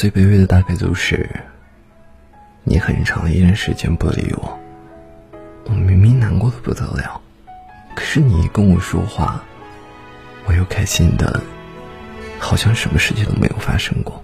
最卑微的大概就是你很长一段时间不理我我明明难过的不得了可是你一跟我说话我又开心的好像什么事情都没有发生过